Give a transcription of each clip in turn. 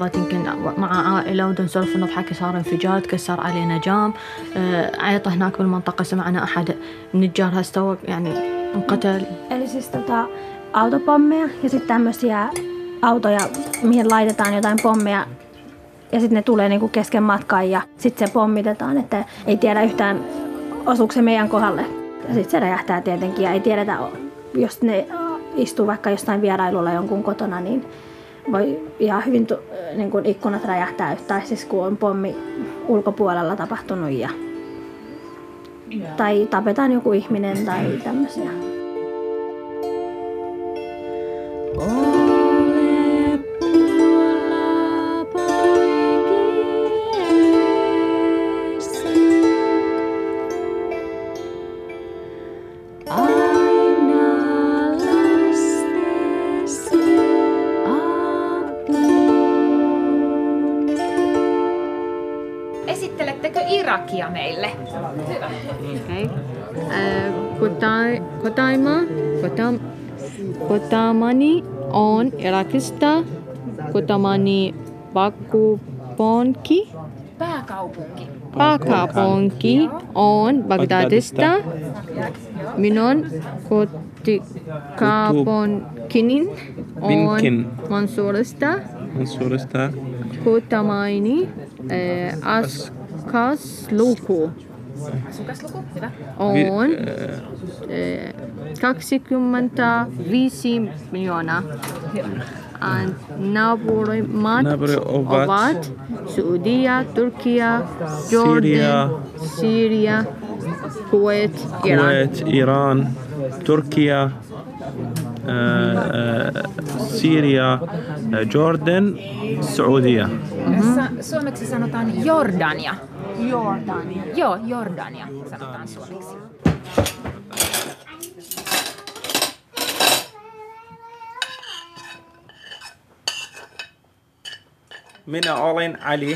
كانوا احنا قاعدين بلحظة يمكن مع عائلة ونسولف ونضحك صار انفجار تكسر علينا جام آه، عيطة هناك بالمنطقة سمعنا أحد من الجار استوى يعني انقتل Eli siis tota, autopommeja ja sitten tämmöisiä autoja, mihin laitetaan jotain pommeja ja sitten ne tulee niinku kesken matkan ja sitten se pommitetaan, että ei tiedä yhtään osuuko se meidän kohdalle. Ja sitten se räjähtää tietenkin ja ei tiedetä, jos ne istuu vaikka jostain vierailulla jonkun kotona, niin voi ihan hyvin tu- niin kuin ikkunat räjähtää, tai siis kun on pommi ulkopuolella tapahtunut ja tai tapetaan joku ihminen tai tämmöisiä. Kotamani on Irakista. Kotamani Bakuponki. Pääkaupunki. Pääkaupunki on Bagdadista. Minun kotikaupunkini on. Mansurista. Mansurista. Kotamaini äh, Askasluku Asukasluku, hyvä. On eh, äh, 25 miljoonaa. Naapurimaat Naapuri ovat- ovat Saudia, Turkia, Jordan, Syria, Kuwait, Iran. Kuwait, Iran, Turkia, äh, äh, Syria, äh, Jordan, Saudia. Sa- suomeksi sanotaan Jordania. Jordania. Joo, Jordania sanotaan suomeksi. Minä olen Ali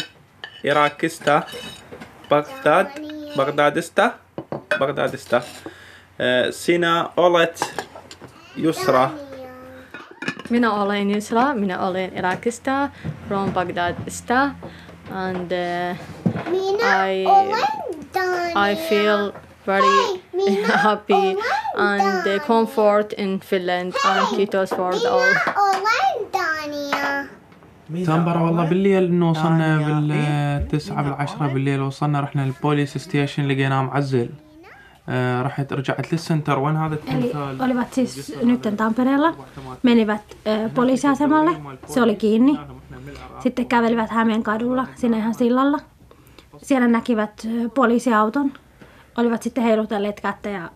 Irakista, Bagdad, Bagdadista, Bagdadista. Äh, Sinä olet Yusra. Minä olen Yusra, minä olen Irakista, from Baghdadista, and uh, Minä I- olen Dania. I feel very minä happy olen and uh, Dania. comfort in Finland and kiitos for the all. Minä olen Dania. تنبر والله بالليل انه وصلنا بالتسعة بالعشرة بالليل وصلنا رحنا البوليس ستيشن لقيناه معزل آه رحت رجعت للسنتر وين هذا Eli التمثال olivat siis nyt Tampereella, menivät ö, poliisiasemalle, se oli kiinni. Sitten kävelivät Hämeen kadulla, siinä ihan sillalla. Siellä näkivät ö, poliisiauton, olivat sitten heilutelleet kättä ja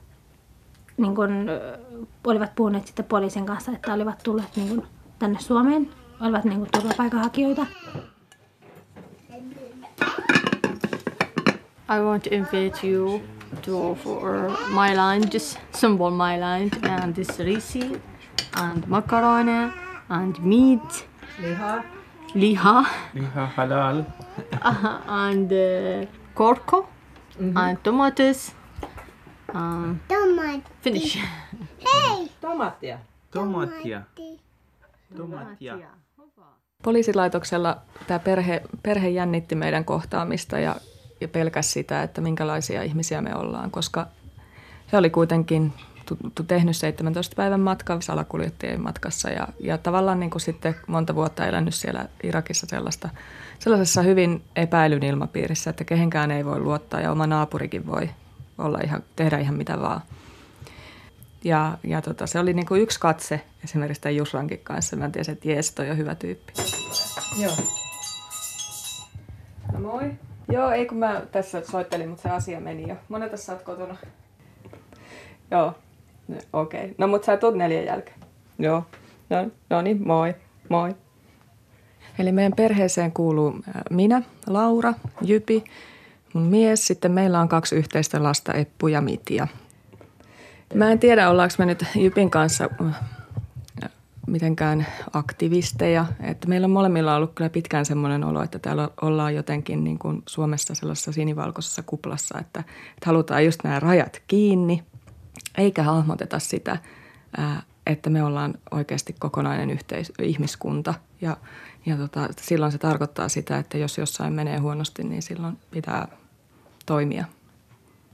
niin kun, ö, olivat puhuneet sitten poliisin kanssa, että olivat tulleet niin kun, tänne Suomeen, olivat turvapaikanhakijoita. I want to invite you to for my lunch, simple my lunch, and this risi, and macaroni, and meat. Liha. Liha. Liha halal. uh, and uh, corco, mm -hmm. and tomatoes. Um, Tomati. Finish. hey! Tomatia. Tomatia. Tomatia. Tomatia. Poliisilaitoksella tämä perhe, perhe jännitti meidän kohtaamista ja, ja pelkäsi sitä, että minkälaisia ihmisiä me ollaan, koska he oli kuitenkin tu, tu, tehnyt 17 päivän matkan salakuljettajien matkassa ja, ja tavallaan niin kuin sitten monta vuotta elänyt siellä Irakissa sellaista, sellaisessa hyvin epäilyn ilmapiirissä, että kehenkään ei voi luottaa ja oma naapurikin voi olla ihan, tehdä ihan mitä vaan. Ja, ja tota, se oli niin kuin yksi katse esimerkiksi tämän Jusrankin kanssa. Mä tiesin, että jees, toi on hyvä tyyppi. Joo. No moi. Joo, ei kun mä tässä soittelin, mutta se asia meni jo. Monelta sä oot kotona? Joo. No, Okei. Okay. No mutta sä tulet neljän jälkeen. Joo. No, no niin, moi. Moi. Eli meidän perheeseen kuuluu äh, minä, Laura, Jypi, mun mies. Sitten meillä on kaksi yhteistä lasta, Eppu ja Mitja. Mä en tiedä, ollaanko me nyt Jypin kanssa äh, mitenkään aktivisteja. Että meillä on molemmilla ollut kyllä pitkään semmoinen olo, että täällä ollaan jotenkin niin kuin Suomessa sellaisessa sinivalkoisessa kuplassa, että, että halutaan just nämä rajat kiinni, eikä hahmoteta sitä, ää, että me ollaan oikeasti kokonainen yhteis- ihmiskunta Ja, ja tota, silloin se tarkoittaa sitä, että jos jossain menee huonosti, niin silloin pitää toimia.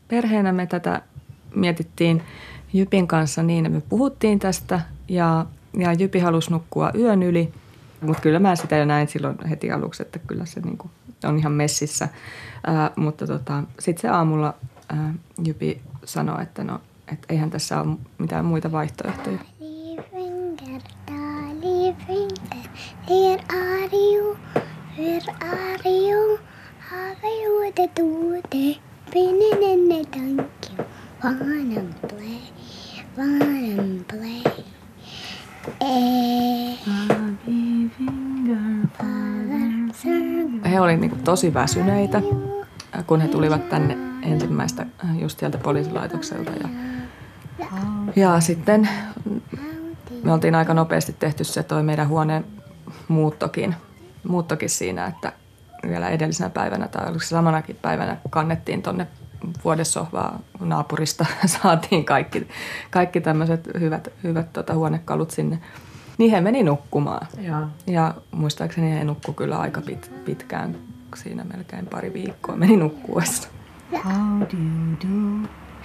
Perheenä me tätä mietittiin Jypin kanssa niin, että me puhuttiin tästä ja, ja Jypi halusi nukkua yön yli. Mutta kyllä mä sitä jo näin silloin heti aluksi, että kyllä se niinku on ihan messissä. Ää, mutta tota, sitten se aamulla ää, Jypi sanoi, että no, et eihän tässä ole mitään muita vaihtoehtoja. Enne vanen play, vanen play. He olivat niinku tosi väsyneitä, kun he tulivat tänne ensimmäistä ää, just sieltä poliisilaitokselta. Ja, ja sitten me oltiin aika nopeasti tehty se toi meidän huoneen muuttokin, muuttokin siinä, että vielä edellisenä päivänä tai samanakin päivänä kannettiin tonne vuodessohvaa naapurista, saatiin kaikki, kaikki tämmöiset hyvät, hyvät tota, huonekalut sinne. Niin he meni nukkumaan. Ja. Ja muistaakseni he nukku kyllä aika pit, pitkään, siinä melkein pari viikkoa meni nukkuessa.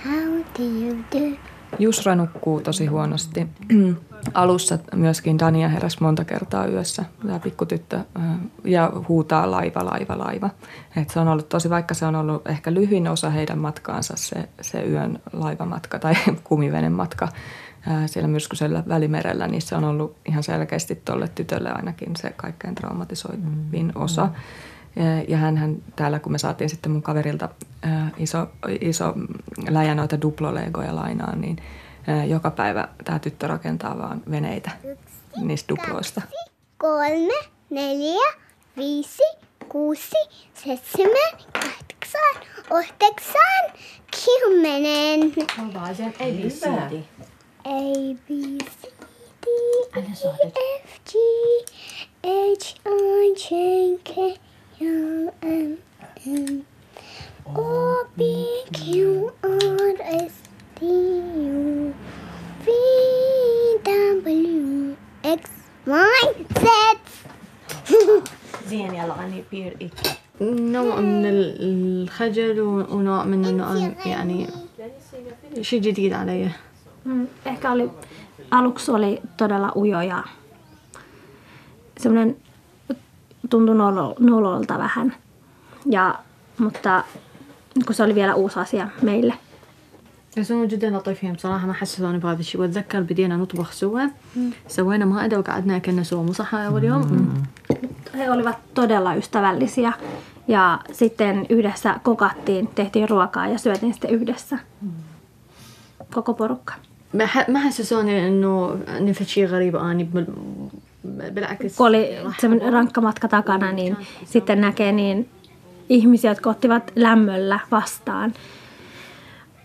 how do you do? Jusra nukkuu tosi huonosti. Alussa myöskin Dania heräsi monta kertaa yössä, tämä pikkutyttö, äh, ja huutaa laiva, laiva, laiva. Et se on ollut tosi, vaikka se on ollut ehkä lyhyin osa heidän matkaansa, se, se yön laivamatka tai kumivenen matka äh, siellä myrskyisellä välimerellä, niin se on ollut ihan selkeästi tuolle tytölle ainakin se kaikkein traumatisoivin osa. Ja- Ja hän täällä, kun me saatiin sitten mun kaverilta ää, iso, iso läjä noita duplolegoja lainaan, niin ää, joka päivä tämä tyttö rakentaa vaan veneitä niistä duploista. Kolme, neljä, viisi, kuusi, seitsemän, kahdeksan, yhdeksän, kymmenen. A, B, C, D, E, F, G, H, I, J, K, L, M, N, O, P, Q, R, S, T, U, V, W, X, Y, Z. زين يلا غني بير إيك نوع من ال- الخجل و- ونوع من انه يعني شيء جديد علي Mm, ehkä oli, aluksi oli todella ujo ja semmoinen tuntui nolo- nololta vähän. Ja, mutta kun se oli vielä uusi asia meille. بس هم جدا لطيفين بصراحة ما حسسوني بهذا الشيء واتذكر بدينا نطبخ سوا سوينا مائدة وقعدنا اكلنا سوا مو صح اول يوم He olivat todella ystävällisiä ja sitten yhdessä kokattiin, tehtiin ruokaa ja syötiin sitten yhdessä. Koko porukka. ما ح- ما حسسوني انه اني في شيء غريب اني بال- بالعكس kun oli semmoinen rankka matka takana, niin sitten näkee niin ihmisiä, jotka ottivat lämmöllä vastaan.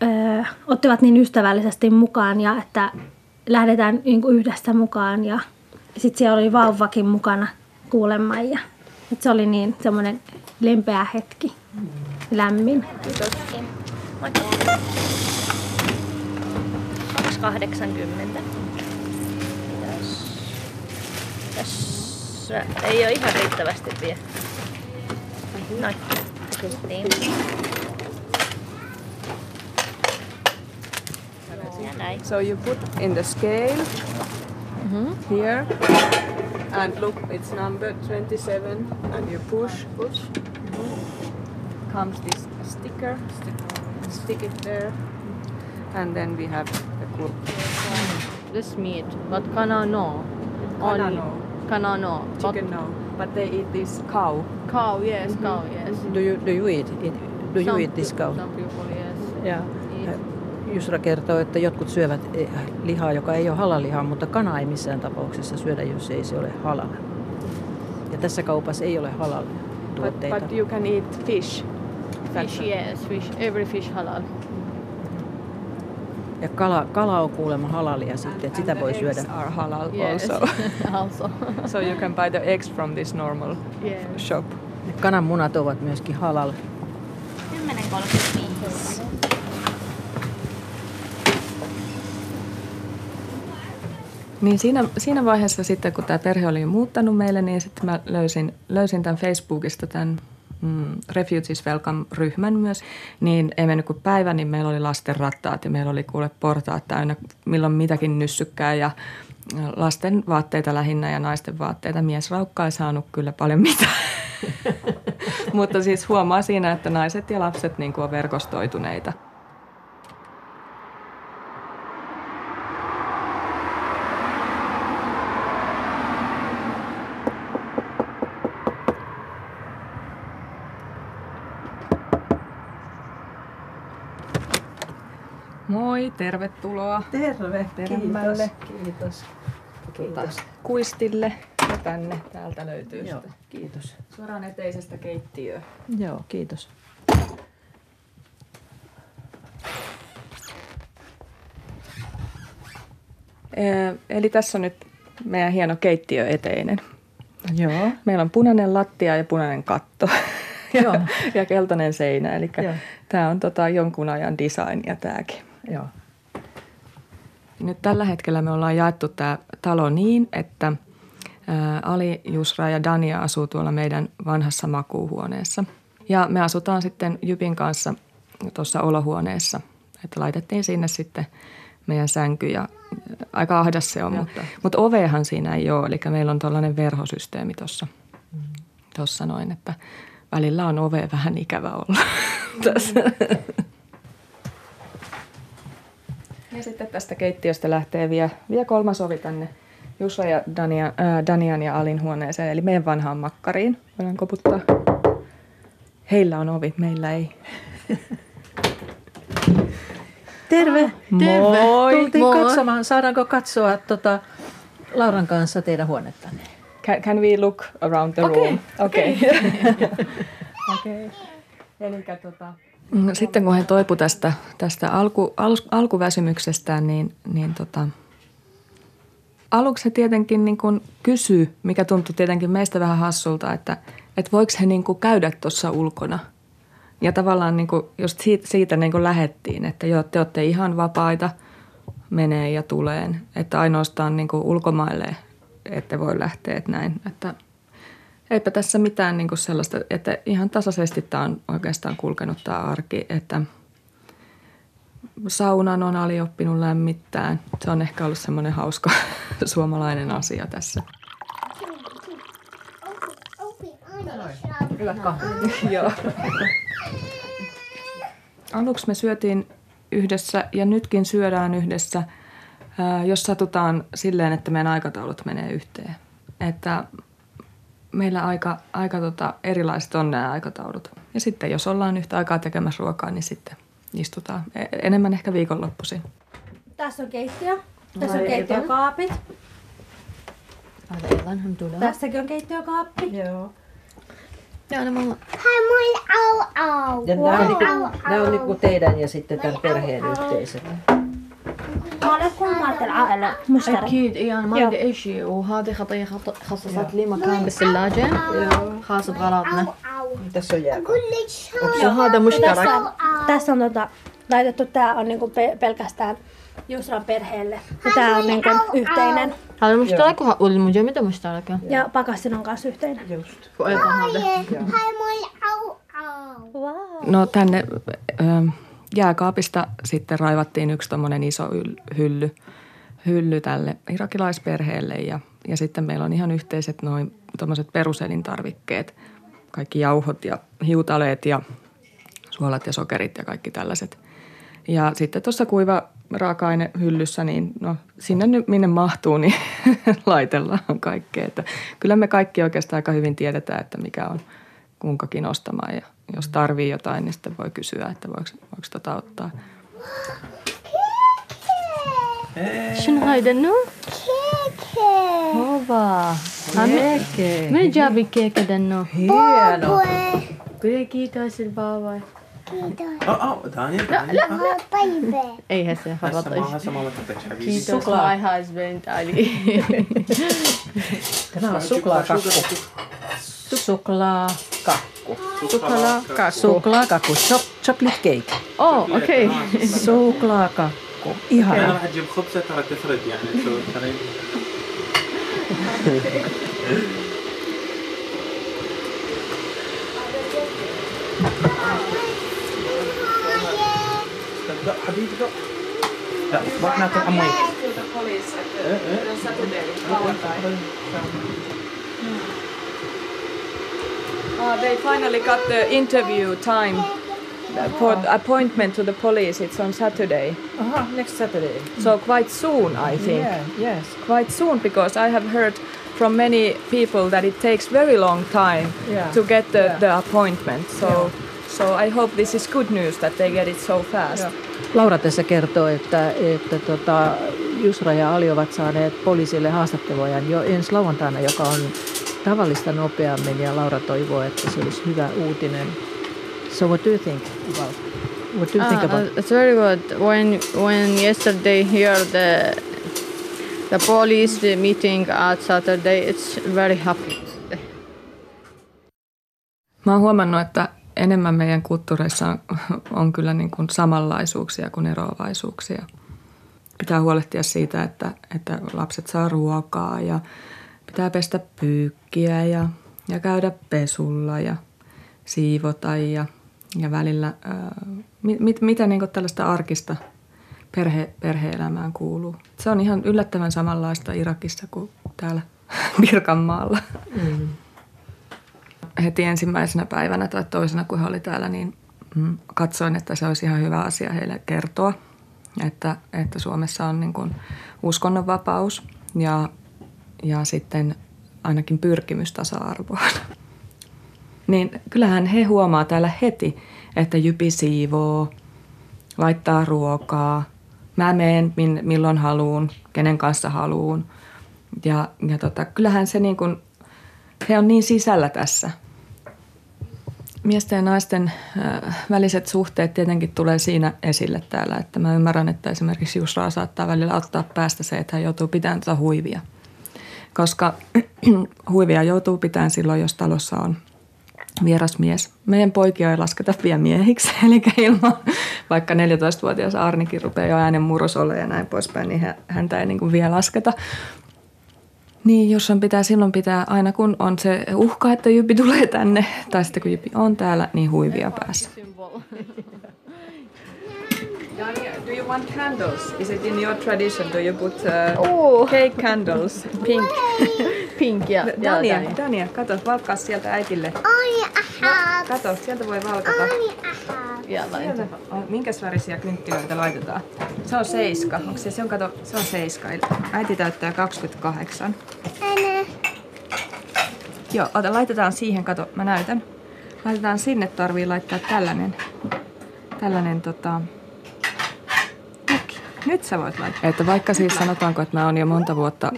Öö, ottivat niin ystävällisesti mukaan ja että lähdetään niin yhdessä mukaan ja sitten siellä oli vauvakin mukana kuulemma ja että se oli niin semmoinen lempeä hetki, lämmin. 280. Mitäs? Tässä ei ole ihan riittävästi vielä. Noin. Pistiin. Ja. So you put in the scale mm-hmm. here and look it's number 27 and you push push mm-hmm. comes this sticker stick it there and then we have the kurkku. Mm-hmm. this meat but kana no Kana Only- no. kana no chicken no but they eat this cow cow yes cow yes. Do you, do you eat, it, do you Some eat this cow? some people yes. Ja Eat. Jusra kertoo, että jotkut syövät eh, lihaa, joka ei ole halalihaa, mutta kana ei missään tapauksessa syödä, jos ei se ole halal. Ja tässä kaupassa ei ole halal but, tuotteita. but you can eat fish. Fish yes fish. Every fish halal. Ja kala, kala on kuulemma halalia sitten, että sitä And voi syödä. are halal yes. also. Also. So you can buy the eggs from this normal yes. shop Ne kananmunat ovat myöskin halal. 10.35. Niin siinä, siinä vaiheessa sitten, kun tämä perhe oli muuttanut meille, niin sitten mä löysin, löysin tämän Facebookista tämän mm, Refugees Welcome-ryhmän myös. Niin ei mennyt kuin päivä, niin meillä oli lasten rattaat ja meillä oli kuule portaat täynnä milloin mitäkin nyssykkää ja lasten vaatteita lähinnä ja naisten vaatteita. Miesraukka ei saanut kyllä paljon mitään. Mutta siis huomaa siinä, että naiset ja lapset niin kuin on verkostoituneita. Moi, tervetuloa Terve, Teremmälle. kiitos. Kiitos. Kiitos. kuistille ja tänne. Täältä löytyy Joo, sitten kiitos. suoraan eteisestä keittiöön. Joo, kiitos. Eli tässä on nyt meidän hieno keittiö eteinen. Joo. Meillä on punainen lattia ja punainen katto ja, Joo. ja keltainen seinä. Eli Joo. tämä on tota jonkun ajan design ja tämäkin. Joo. Nyt tällä hetkellä me ollaan jaettu tämä talo niin, että ää, Ali, Jusra ja Dania asuu tuolla meidän vanhassa makuuhuoneessa. Ja me asutaan sitten Jypin kanssa tuossa olohuoneessa. Että laitettiin sinne sitten meidän sänky ja aika ahdas se on, mutta, mutta ovehan siinä ei ole. Eli meillä on tuollainen verhosysteemi tuossa tuossa noin, että välillä on ove vähän ikävä olla tässä. Ja sitten tästä keittiöstä lähtee vielä, vielä kolmas ovi tänne Jusra ja Danian, ää, Danian ja Alin huoneeseen, eli meidän vanhaan makkariin. Voidaan koputtaa. Heillä on ovi, meillä ei. Terve. Terve. Moi. Tultiin Moi. katsomaan, saadaanko katsoa tota, Lauran kanssa teidän huonettanne? Can, can we look around the Okei, room? Okei. Okei. Elikkä tota... Sitten kun he toipu tästä, tästä alku, al, alkuväsymyksestään, niin, niin tota, aluksi he tietenkin niin kuin kysyi, mikä tuntui tietenkin meistä vähän hassulta, että, että voiko he niin kuin käydä tuossa ulkona. Ja tavallaan niin kuin just siitä, siitä niin kuin lähettiin, että joo, te olette ihan vapaita menee ja tuleen. Että ainoastaan niin kuin ulkomaille ette voi lähteä, että näin. Että eipä tässä mitään niin kuin sellaista, että ihan tasaisesti tämä on oikeastaan kulkenut tämä arki, että saunan on Ali oppinut lämmittää. Se on ehkä ollut semmoinen hauska suomalainen asia tässä. Joo. Aluksi me syötiin yhdessä ja nytkin syödään yhdessä, jos satutaan silleen, että meidän aikataulut menee yhteen. Että meillä aika, aika tota, erilaiset on nämä aikataulut. Ja sitten jos ollaan yhtä aikaa tekemässä ruokaa, niin sitten istutaan E- enemmän ehkä viikonloppuisin. Tässä on keittiö. Tässä on keittiökaapit. Tässäkin on keittiökaappi. Joo. Ja nämä on Hi, moi, au, au. Ja nämä on, niinku, Au, nämä on niinku teidän ja sitten tämän perheen yhteiset. Mä olen kummat العائلة مشترك أكيد اي أنا ما عندي اي شيء وهذه خطيه خط- خصصت لي مكان بالثلاجه خاص بغراضنا وهذا مشترك Tässä, on tota, laitettu, tää on niinku pe- pelkästään Jusran perheelle. Ja tää on niinku yhteinen. هذا مشترك وه- والمجمده مشتركه Ja pakastin on kanssa yhteinen. Just. وأيضا هذا. No tänne ö, jääkaapista sitten raivattiin yksi tommonen iso yl- hylly, hylly tälle irakilaisperheelle ja, ja sitten meillä on ihan yhteiset noin tommoset peruselintarvikkeet. Kaikki jauhot ja hiutaleet ja suolat ja sokerit ja kaikki tällaiset. Ja sitten tuossa kuiva raaka-aine hyllyssä, niin no sinne nyt minne mahtuu, niin laitellaan kaikkea. Että kyllä me kaikki oikeastaan aika hyvin tiedetään, että mikä on kunkakin ostamaan ja jos tarvii jotain, niin sitten voi kysyä, että voiko, voiko tota ottaa. شنو هاي دنو؟ كيكة هوبا من جاب الكيكه دنو؟ Hieno. كيكي كاس البابا اه اه دانيا لا طيبة اي هسه هسه خبط ما هسه ما متفتش حبيبي كيتوس ماي هازبند علي Tämä on suklaakakku. Suklaakakku. شوكولا كاكو Suklaakakku. Chop, chocolate cake. اوه اوكي Suklaakakku. maku. Ihan. انا راح اجيب خبزه ترى تفرد يعني تسوي ترى لا حبيبي لا لا راح ناكل عمي Uh, they finally got the interview time for the appointment to the police. It's on Saturday. Aha, next Saturday. So quite soon, I think. Yeah, yes. Quite soon, because I have heard from many people that it takes very long time Yeah. to get the, Yeah. the appointment. So, so I hope this is good news that they get it so fast. Laura tässä kertoo, että, että tota, Jusra ja Ali ovat saaneet poliisille haastatteluja jo ensi lauantaina, joka on tavallista nopeammin ja Laura toivoo, että se olisi hyvä uutinen. So what do you think about? What do you think Ah, about? uh, it's very good. When when yesterday here the the police meeting at Saturday, it's very happy. Mä oon huomannut, että enemmän meidän kulttuureissa on, on kyllä niin kuin samanlaisuuksia kuin eroavaisuuksia. Pitää huolehtia siitä, että, että lapset saa ruokaa ja pitää pestä pyykkiä ja, ja käydä pesulla ja siivota ja, ja välillä, ää, mit, mit, mitä niin kuin tällaista arkista perhe, perhe-elämään kuuluu. Se on ihan yllättävän samanlaista Irakissa kuin täällä Pirkanmaalla heti ensimmäisenä päivänä tai toisena, kun he oli täällä, niin mm, katsoin, että se olisi ihan hyvä asia heille kertoa, että, että Suomessa on niin kuin uskonnonvapaus ja, ja sitten ainakin pyrkimys tasa-arvoon. Niin kyllähän he huomaa täällä heti, että Jypi siivoo, laittaa ruokaa, mä meen min, milloin haluun, kenen kanssa haluun. Ja, ja tota, kyllähän se niin kuin, he on niin sisällä tässä. Miesten ja naisten äh, väliset suhteet tietenkin tulee siinä esille täällä, että mä ymmärrän, että esimerkiksi Jusraa saattaa välillä ottaa päästä se, että hän joutuu pitämään tätä huivia. Koska huivia joutuu pitämään silloin, jos talossa on vieras mies. Meidän poikia ei lasketa vielä miehiksi, eli ilman, vaikka 14-vuotias Arnikin rupeaa jo äänen murros ja näin poispäin, niin hä- häntä ei niin kuin vielä lasketa. Niin, jos on pitää silloin pitää, aina kun on se uhka, että Jypi tulee tänne, tai sitten kun Jypi on täällä, niin huivia päässä. Do you want candles? Is it in your tradition? Do you put uh, cake candles? Pink. Pink, yeah. yeah, Dania, Dania. Dania, kato, valkkaa sieltä äitille. Only a. Kato, sieltä voi valkata. Only a. Yeah, like Sieltä on, minkäs värisiä kynttilöitä laitetaan? Se on seiska. Onko se, se on, kato, se on seiska. Äiti täyttää 28. Anna. Joo, ota, laitetaan siihen, kato, mä näytän. Laitetaan sinne, tarvii laittaa tällainen, tällainen tota. Nyt sä voit laittaa. Että vaikka siis sanotaanko, että mä oon jo monta vuotta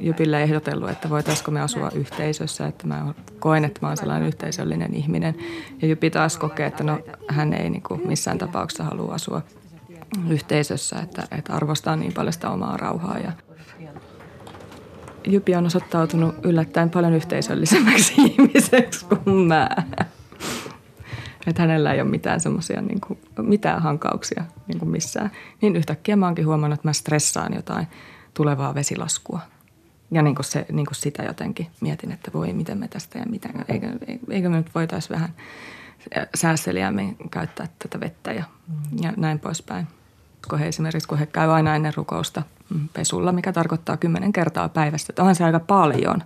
Jypille ehdotellut, että voitaisiko me asua yhteisössä, että mä koen, että mä oon sellainen yhteisöllinen ihminen. Ja Jypi taas kokee, että no, hän ei niin kuin missään tapauksessa halua asua yhteisössä, että, että arvostaa niin paljon sitä omaa rauhaa ja Jypi on osoittautunut yllättäen paljon yhteisöllisemmäksi ihmiseksi kuin mä. Että hänellä ei ole mitään semmoisia niin kuin, mitään hankauksia niin kuin missään. Niin yhtäkkiä mä oonkin huomannut, että mä stressaan jotain tulevaa vesilaskua. Ja niin kuin se, niin kuin sitä jotenkin mietin, että voi miten me tästä ja mitä, eikö, eikö me nyt voitaisiin vähän säästeliämmin käyttää tätä vettä ja, ja näin poispäin. Kun he esimerkiksi, kun he käy aina ennen rukousta pesulla, mikä tarkoittaa kymmenen kertaa päivästä, että onhan se aika paljon.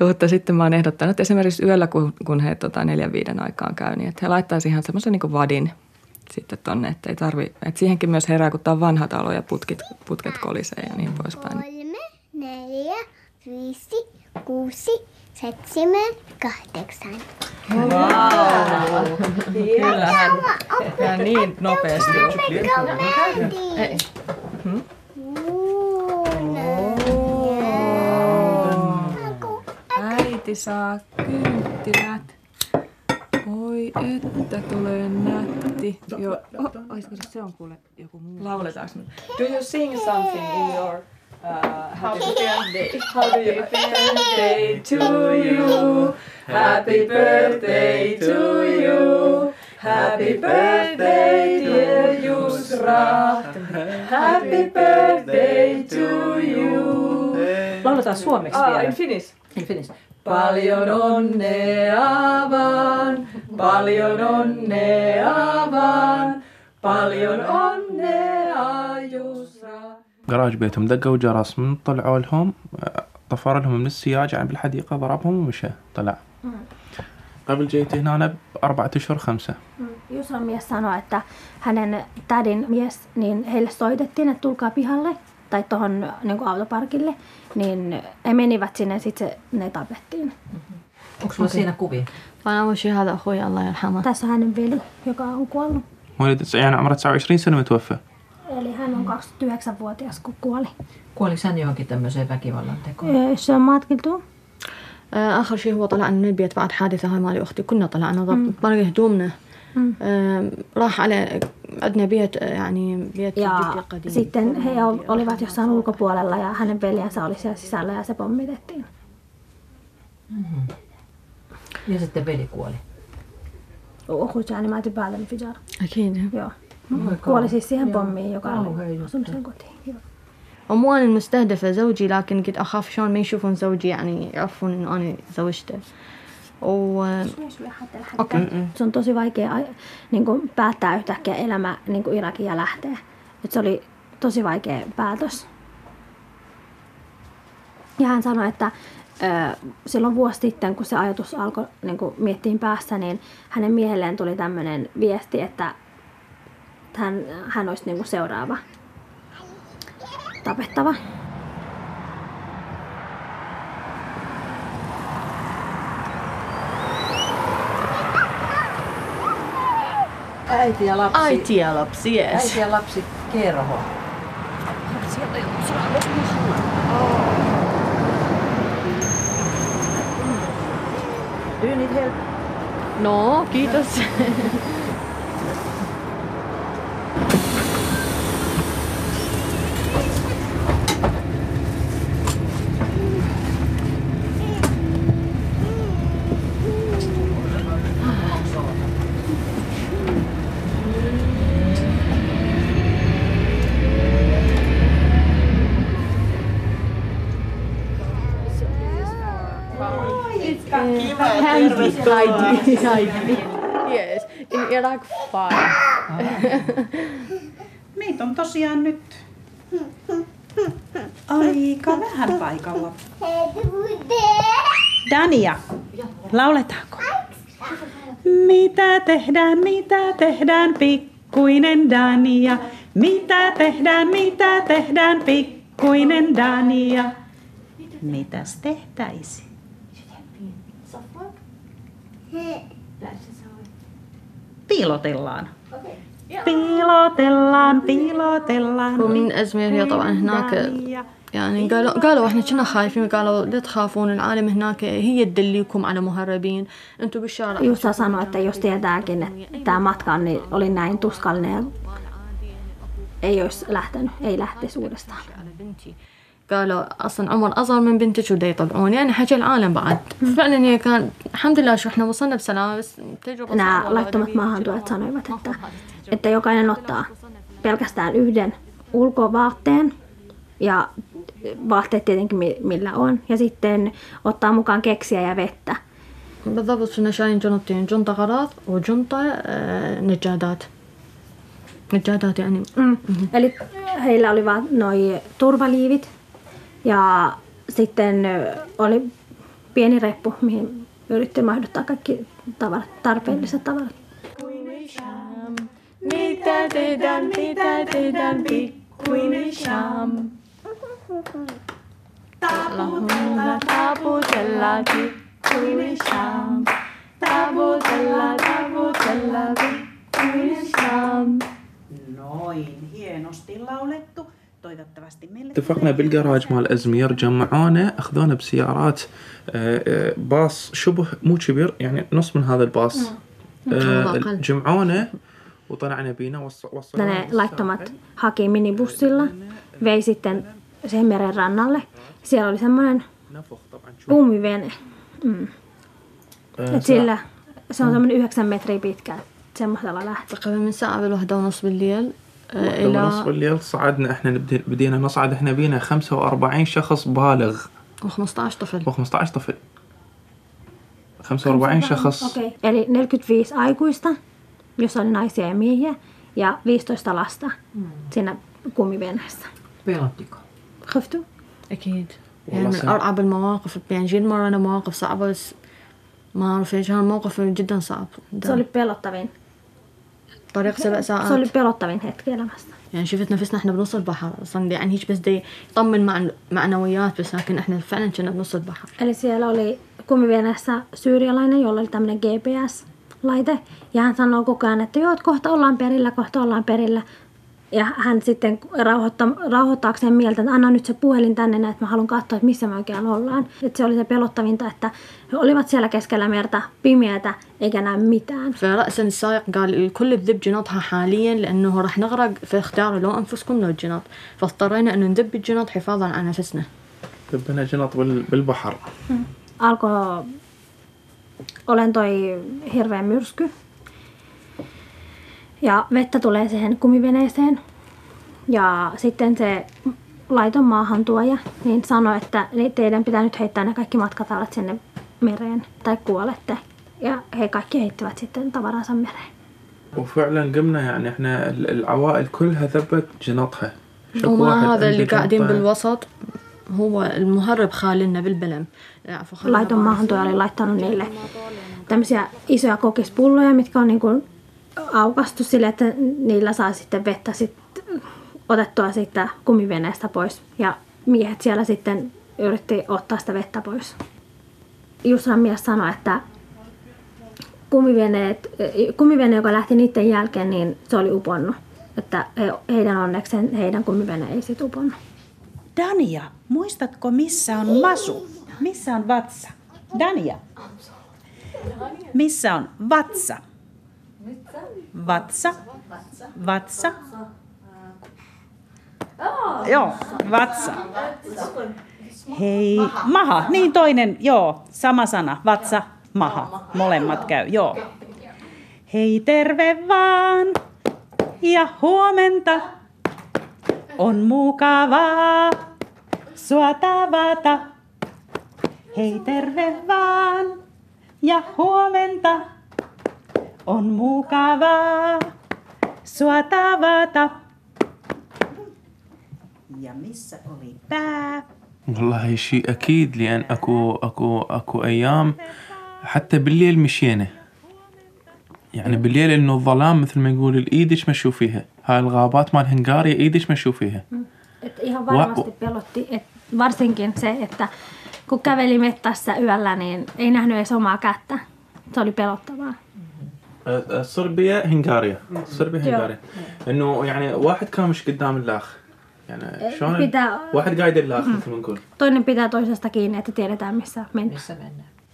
Mutta sitten mä oon ehdottanut että esimerkiksi yöllä, kun, kun he tota, neljän viiden aikaan käy, niin että he laittaisivat ihan semmoisen niin vadin sitten tonne, että ei tarvi, että siihenkin myös herää, kun tämä on vanha talo ja putkit, putket kolisee ja niin poispäin. Kolme, neljä, viisi, kuusi, seitsemän, kahdeksan. Kyllähän ja niin nopeasti. Ei. Äiti saa kynttilät. Oi, että tulee nätti. Joo. Oh, olisiko se, se on kuule joku muu? Lauletaanko me? Do you sing something in your uh, happy birthday? How do you birthday to you? Happy birthday to you. Happy birthday dear Jusra. Happy birthday to you. Lauletaan suomeksi Ah, vielä. in Finnish. In Finnish. Paljon onnea vaan, paljon onnea vaan, paljon onnea Jusra. Garaj بيتهم دقوا جرس من طلعوا لهم طفر لهم من السياج عن بالحديقة ضربهم ومشى طلع. قبل جيت هنا أنا بأربعة أشهر خمسة. يوسف ميس سانو أتا هنن تارين ميس نين هل صويدتين تولكا بيهالي tai tuohon niin autoparkille, niin he menivät sinne ja sitten ne tapettiin. Onko sulla siinä kuvia? فأنا أول شي هذا أخوي الله يرحمه Tässä on hänen veli, joka on kuollut. ولد يعني عمره 29 سنة متوفى Eli hän on 29-vuotias, kun kuoli. Kuoliko hän johonkin tämmöiseen väkivallan tekoon? Ö, Se on matkiltu. آه، آخر شي هو طلع من البيت بعد حادثة هاي مالي أختي كنا طلعنا ضب باقي هدومنا آه، راح على عندنا بيت آه، يعني بيت قديم sitten he ol- olivat jossain ulkopuolella ja hänen veljensä oli siellä sisällä ja se pommitettiin. Ja sitten veli kuoli. Uhuja يعني ما تبالي انفجار. أكيد Joo. Oi, Kuoli siis siihen Joo. pommiin, joka oli osunut sen kotiin. Joo. مو أنا المستهدفة زوجي لكن كنت أخاف شلون ما يشوفون زوجي يعني يعرفون إنه أنا زوجته Oh. Okay. Se on tosi vaikea niin kuin päättää yhtäkkiä elämä niin kuin Irakia ja lähteä. Et se oli tosi vaikea päätös. Ja hän sanoi, että silloin vuosi sitten, kun se ajatus alkoi niin kuin miettiin päässä, niin hänen miehelleen tuli tämmöinen viesti, että hän, hän olisi niin kuin seuraava tapettava. Äiti ja lapsi. äiti ja lapsi yes Äiti ja lapsi kerho. Do you need help? no kiitos Heidi Heidi Heidi yes in Iraq fire Meitä on tosiaan nyt aika vähän paikalla. Dania, lauletaanko? Mitä tehdään, mitä tehdään, pikkuinen Dania? Mitä tehdään, mitä tehdään, pikkuinen Dania? Mitäs tehtäisi? Piilotellaan. Piilotellaan, piilotellaan. ومن أزمير هي طبعا هناك Dania. يعني قالوا قالوا احنا كنا خايفين قالوا لا تخافون العالم هناك هي تدليكم على مهربين انتم بالشارع Jussa sanoi, että jos tietääkin, että tämä matka on, niin oli näin tuskallinen ja ei olisi lähtenyt, ei lähtisi uudestaan. على بنتي قالوا اصلا عمر اصغر من بنتك ودا يطلعوني يعني حكى العالم بعد فعلا هي كان الحمد لله شو احنا وصلنا بسلامه بس تجربه Nämä صعبة laittomat والله. maahantuojat sanoivat, että, että jokainen ottaa pelkästään yhden ulkovaatteen ja vaatteet tietenkin mi- millä on. Ja sitten ottaa mukaan keksiä ja vettä. بالضبط كنا شايلين جنطتين جنطة غراض وجنطة آه، نجادات نجادات يعني Mm. Eli heillä oli vaan noi turvaliivit ja sitten oli pieni reppu, mihin yritti mahduttaa kaikki tavarat, tarpeelliset tavarat. mitä tehdään, mitä tehdään, pikkuinen sham. Taputella, taputella, pikkuinen sham. Taputella, taputella, pikkuinen sham. Noin, hienosti laulettu. Toivottavasti meille اتفقنا بالجراج مال ازمير جمعونا اخذونا بسيارات آه، آه، باص شبه مو كبير يعني نص من هذا الباص آه،. جمعونا وطلعنا بينا وص- وصلونا Ne laittomat haki minibussilla, vei sitten sen meren rannalle. Siellä oli semmoinen lumivene. Mm. آه، Et sillä, se on semmoinen yhdeksän metriä pitkä. semmoisella lähtö. تقريبا من الساعة بالواحدة ونص بالليل آه، إلى بالليل صعدنا إحنا نبدي بدينا نصعد إحنا بينا 45 شخص بالغ و15 طفل و15 طفل 45 شخص Okei. Eli 45 aikuista, jossa oli naisia ja miehiä, ja 15 lasta siinä kumiveneessä. Pelottiko? خفتوا؟ أكيد والله يعني من. أرعب المواقف يعني جيت مرة أنا مواقف صعبة بس ما أعرف إيش كان الموقف جدا صعب Se oli pelottavin. طريق سبع Se oli ساعات pelottavin hetki elämästä. يعني شفت نفسنا احنا بنص البحر اصلا يعني هيك بس دي يطمن مع معنويات بس لكن احنا فعلا كنا بنص البحر Eli siellä oli kumiveneessä syyrialainen, jolla oli tämmöinen GPS-laite. Ja hän sanoo koko ajan, että joo, että kohta ollaan perillä, kohta ollaan perillä. Ja hän sitten rauhoitta, rauhoittaakseen mieltä, että anna nyt se puhelin tänne, näin, että mä haluan katsoa, että missä me oikein ollaan. Että se oli se pelottavinta, että he olivat siellä keskellä merta, pimeätä, eikä näe mitään. فرأسا السائق قال الكل بذب جنطها حاليا لأنه راح نغرق فاختاروا لو أنفسكم لو الجنط فاضطرينا أنه نذب الجنط حفاظا على نفسنا دبنا جنط بال- بالبحر alkoi, olen toi hirveä myrsky. Ja vettä tulee siihen kumiveneeseen. Ja sitten se laiton maahantuoja niin sanoi, että ni- teidän pitää nyt heittää ne kaikki matkatalat sinne mereen tai kuolette. Ja he kaikki heittivät sitten tavaransa mereen. وفعلا قمنا يعني احنا ال- العوائل كلها ذبت جنطها شكو واحد وما هذا اللي عنده قاعدين جنطة. بالوسط هو المهرب خالنا بالبلم عفوا خالنا Laiton maahantuoja oli laittanut niille tämmöisiä isoja kokispulloja, mitkä on niin kuin aukastu sille, että niillä saa sitten vettä sit otettua siitä kumiveneestä pois. Ja miehet siellä sitten yritti ottaa sitä vettä pois. Jusran mies sanoi, että kumiveneet, kumivene, joka lähti niiden jälkeen, niin se oli uponnut. Että he, heidän onnekseen heidän kumivene ei sit uponnut. Dania, muistatko missä on masu? Missä on vatsa? Dania. Missä on vatsa? Vatsa. Vatsa. Joo, vatsa. Hei, maha. Niin toinen, joo, sama sana. Vatsa, maha. Molemmat käy, joo. Hei terve vaan ja huomenta. On mukavaa sua tavata. Hei terve vaan ja huomenta. On mukavaa, sua tavata. Ja missä oli pää? والله شيء أكيد لأن اكو اكو اكو أيام حتى بالليل مشينا يعني بالليل انه الظلام مثل ما يقول الايدش ما تشوفيها هاي الغابات مال هنغاريا ايدش ما تشوفيها varsinkin se että آه، صربيا هنغاريا. صربيا هنغاريا. إنه يعني واحد كامش قدام الاخ يعني شلون؟ واحد قايد الاخ مثل ما نقول. طون بدا استكين من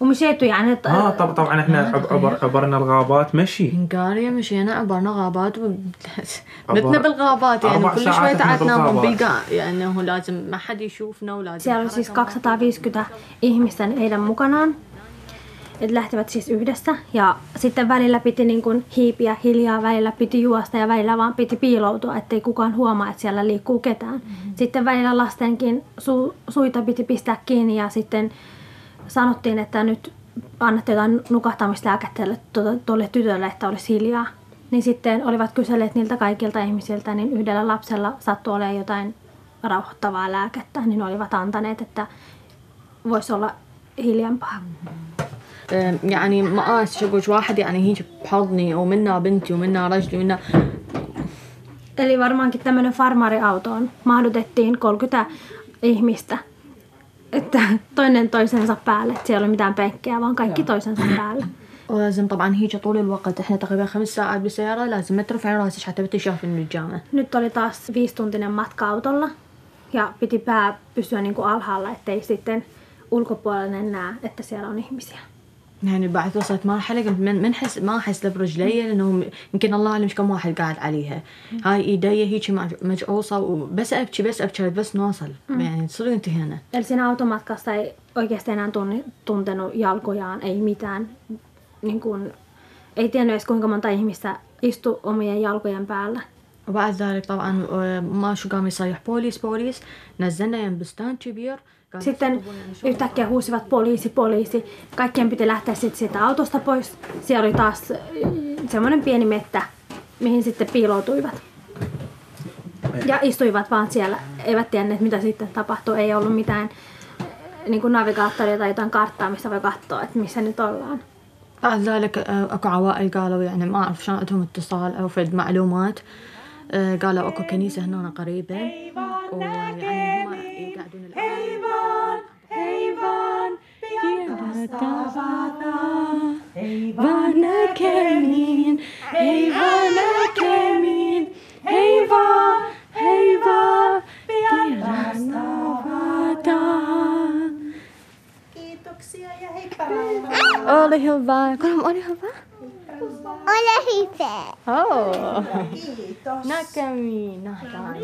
ومشيتوا يعني آه طب طبعا إحنا عبر عبرنا الغابات مشي. هنغاريا مشينا عبرنا غابات متنا بالغابات يعني كل شوي تعبنا بلقى يعني هو لازم ما حد يشوفنا ولازم سيارة كده. إيه مثلا إيه لما كانان؟ Lähtivät siis yhdessä ja sitten välillä piti niin kuin hiipiä hiljaa, välillä piti juosta ja välillä vaan piti piiloutua, ettei kukaan huomaa, että siellä liikkuu ketään. Mm-hmm. Sitten välillä lastenkin su, suita piti pistää kiinni ja sitten sanottiin, että nyt annatte jotain nukahtamislääkettä tälle- tuolle- tytölle, että olisi hiljaa. Niin sitten olivat kyselleet niiltä kaikilta ihmisiltä, niin yhdellä lapsella sattui olemaan jotain rauhoittavaa lääkettä, niin olivat antaneet, että voisi olla hiljempaa. آه، يعني مقاس شقوش واحد يعني هيك بحضني ومنا بنتي ومنا رجلي ومنا Eli varmaankin tämmöinen farmariautoon mahdutettiin 30 ihmistä. Että toinen toisensa päälle, että siellä ei ole mitään penkkiä, vaan kaikki toisensa päällä. ولازم طبعا هيك طول الوقت احنا تقريبا خمس ساعات بالسيارة لازم ما ترفعي راسك حتى بتشوفي النجامة Nyt oli taas viisituntinen matka autolla ja piti pää pysyä niin kuin alhaalla, ettei sitten ulkopuolinen näe, että siellä on ihmisiä. يعني بعد وصلت مرحلة قلت من من حس ما أحس برجلي لأنه يمكن الله أعلم كم واحد قاعد عليها. هاي إيدي هيك مجعوصة وبس أبكي بس أبكي بس نوصل. يعني صرنا انتهينا. Eli siinä automatkassa ei oikeasti enää tuntenut jalkojaan, ei mitään. Niin kuin ei tiennyt edes kuinka monta ihmistä istui omien jalkojen päällä. وبعد ذلك طبعا آه، ما شو قام يصيح بوليس بوليس نزلنا يم بستان كبير. Sitten yhtäkkiä huusivat poliisi, poliisi. Kaikkien piti lähteä sitten siitä autosta pois. Siellä oli taas äh, semmoinen pieni mettä, mihin sitten piiloutuivat. Ja istuivat vaan siellä. Eivät tienneet, mitä sitten tapahtui. Ei ollut mitään äh, niin kuin navigaattoria tai jotain karttaa, missä voi katsoa, että missä nyt ollaan. بعد ذلك آه، اكو عوائل قالوا يعني ما اعرف شلون عندهم اتصال او فد معلومات آه، قالوا اكو كنيسه هنا قريبه ويعني هم يقعدون Eivana kemin, Eivana kemin, Heiva, Heiva, vierastavata. Kiitoksia ja heippa. Ole hyvä. Kuulemma oli hyvä. Ole hyvä. Oh. Kiitos. näkemiin. Nähdään.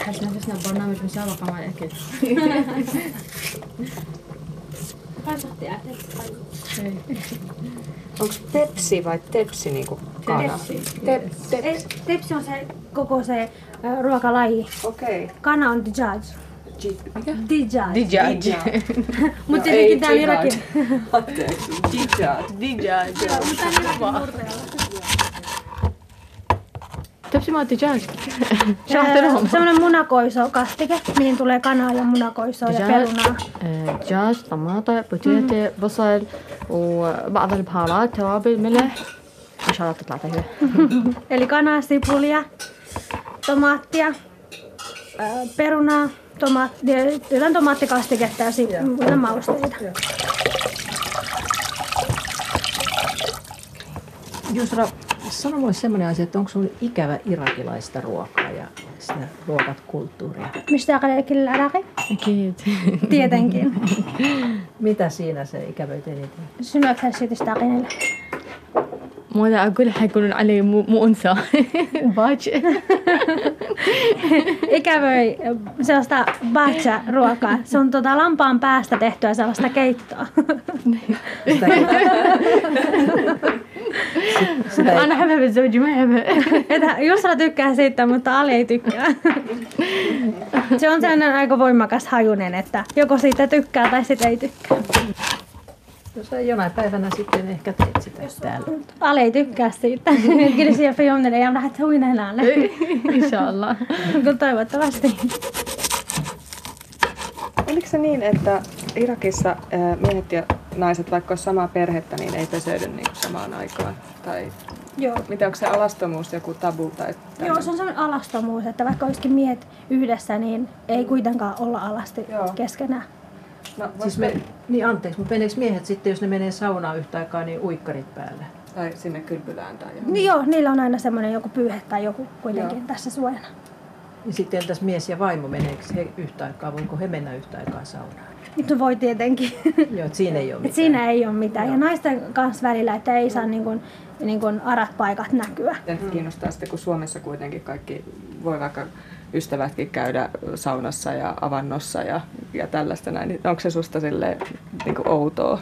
حس نفسنا ببرنامج مسابقة مع الأكل Onko tepsi vai tepsi niinku kana? Tep, tepsi. Tepsi on se koko se äh, ruokalaji. Okei. Kana on dijaj. Mikä? Dijaj. دجاج Mutta No, ei tietenkin täällä jihad. Irakin. Anteeksi. Dijad. دجاج تبسي مال دجاج شرحت لهم Semmoinen munakoiso kastike, mihin tulee kanaa ja munakoisoa ja دجاج perunaa. آه، دجاج طماطم بوتيتي بصل وبعض البهارات توابل ملح ان شاء الله تطلع طيبه Eli kanaa, sipulia, tomaattia, ää, perunaa, tomaat, jotain tomaattikastiketta ja sitten muita mausteita. Jusra, sano mulle semmoinen asia, että onko sinulle ikävä irakilaista ruokaa ja sitä ruokat kulttuuria? Mistä عليك العراقي؟ اكيد Tietenkin. Mitä siinä se ikävöit eniten? شنو أكثر شيء تشتاقين له؟ ماذا اقول حيكونون علي مو, مو انثى باجئ Ikävöi sellaista bacha ruokaa. Se on tota lampaan päästä tehtyä sellaista keittoa. Aina häpäpä zouji, mä häpäpä. Jusra tykkää siitä, mutta Ali ei tykkää. Se on sellainen aika voimakas hajunen, että joko siitä tykkää tai sitä ei tykkää. No Jos ei, jonain päivänä sitten ehkä teet sitä täällä. Ale ei tykkää siitä. Kyllä siellä on ja mä lähdet huinellaan. Inshallah. Toivottavasti. Oliko se niin, että Irakissa ää, miehet ja naiset, vaikka olisi samaa perhettä, niin ei peseydy niin samaan aikaan? Tai Joo. mitä onko se alastomuus joku tabu? Tai Joo, se on sellainen alastomuus, että vaikka olisikin miehet yhdessä, niin ei kuitenkaan olla alasti Joo. keskenään. No, Siis me, niin anteeksi, mutta meneekö miehet sitten, jos ne menee saunaan yhtä aikaa, niin uikkarit päällä? Tai sinne kylpylään tai johonkin. Niin joo, niillä on aina semmoinen joku pyyhe tai joku kuitenkin Joo. tässä suojana. Niin sitten entäs mies ja vaimo, meneekö he yhtä aikaa, voiko he mennä yhtä aikaa saunaan? Nyt voi tietenkin. Joo, että siinä ei ole Et mitään. siinä ei ole mitään. Ja naisten kanssa välillä, että ei saa niin kuin, niin kuin arat paikat näkyä. Ja kiinnostaa sitten, kun Suomessa kuitenkin kaikki voi vaikka ystävätkin käydä saunassa ja avannossa ja, ja tällaista näin. Niin Onko se susta silleen niin kuin outoa?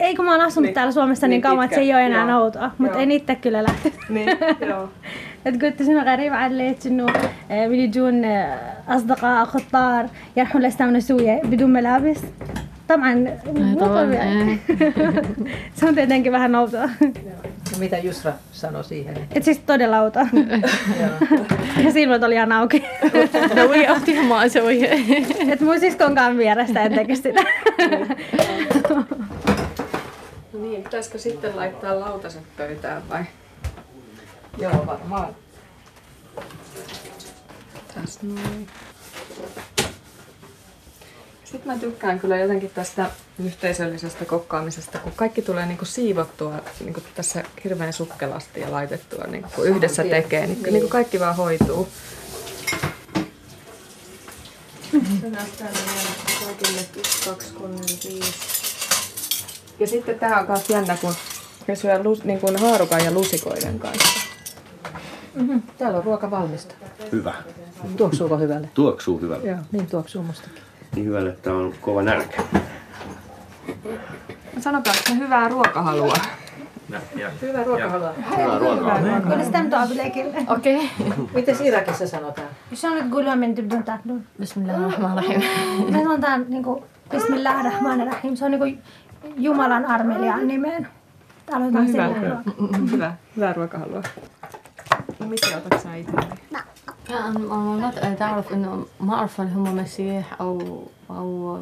Ei kun mä oon asunut Niin. täällä Suomessa niin, Niin kauan, että se ei ole enää pitkä. outoa. Mutta Joo. en itse kyllä lähtenyt. niin, joo. قلت شنو غريب عليك انه آه، بيجون آه، اصدقاء خطار يروحون لاستعملوا سوريا بدون ملابس طبعا مو طبعاً، طبيعي se on tietenkin vähän outoa. Ja mitä Jusra sanoi siihen? Et siis todella outoa. ja silmät oli ihan auki. دوي اختي ما اسويها Et mun siskonkaan vierestä en tekisi sitä. No niin, pitäisikö sitten laittaa lautaset pöytään vai? Joo, varmaan. Tässä noin. Sitten mä tykkään kyllä jotenkin tästä yhteisöllisestä kokkaamisesta, kun kaikki tulee niinku siivottua niinku tässä hirveän sukkelasti ja laitettua, niinku, kun yhdessä tekee, niin, niin. niin kaikki vaan hoituu. Se näyttää meidän kaikille 1, 2, 3, 5. Ja sitten tähän on myös jännä, kun se syö lus, niin kuin haarukan ja lusikoiden kanssa. Täällä on ruoka valmista. Hyvä. Tuoksuuko hyvälle? Tuoksuu hyvälle. Joo, niin tuoksuu mustakin. Niin hyvälle, että on kova nälkä. Sanotaanko me hyvää ruokahalua? Hyvää ruokahalua. Hyvää. Kyllä sitä nyt on leikille. Okei. Miten Irakissa sanotaan? Se on nyt kyllä menty tuon tahdon. Bismillahirrahmanirrahim. Me sanotaan niinku Bismillahirrahmanirrahim. Se on niinku Jumalan armeliaan nimeen. Aloitetaan No, hyvä. Hyvä. Hyvää ruokahalua. No mitä otat sä itse? أنا ما تعرف إنه ما أعرف هل هم مسيح أو أو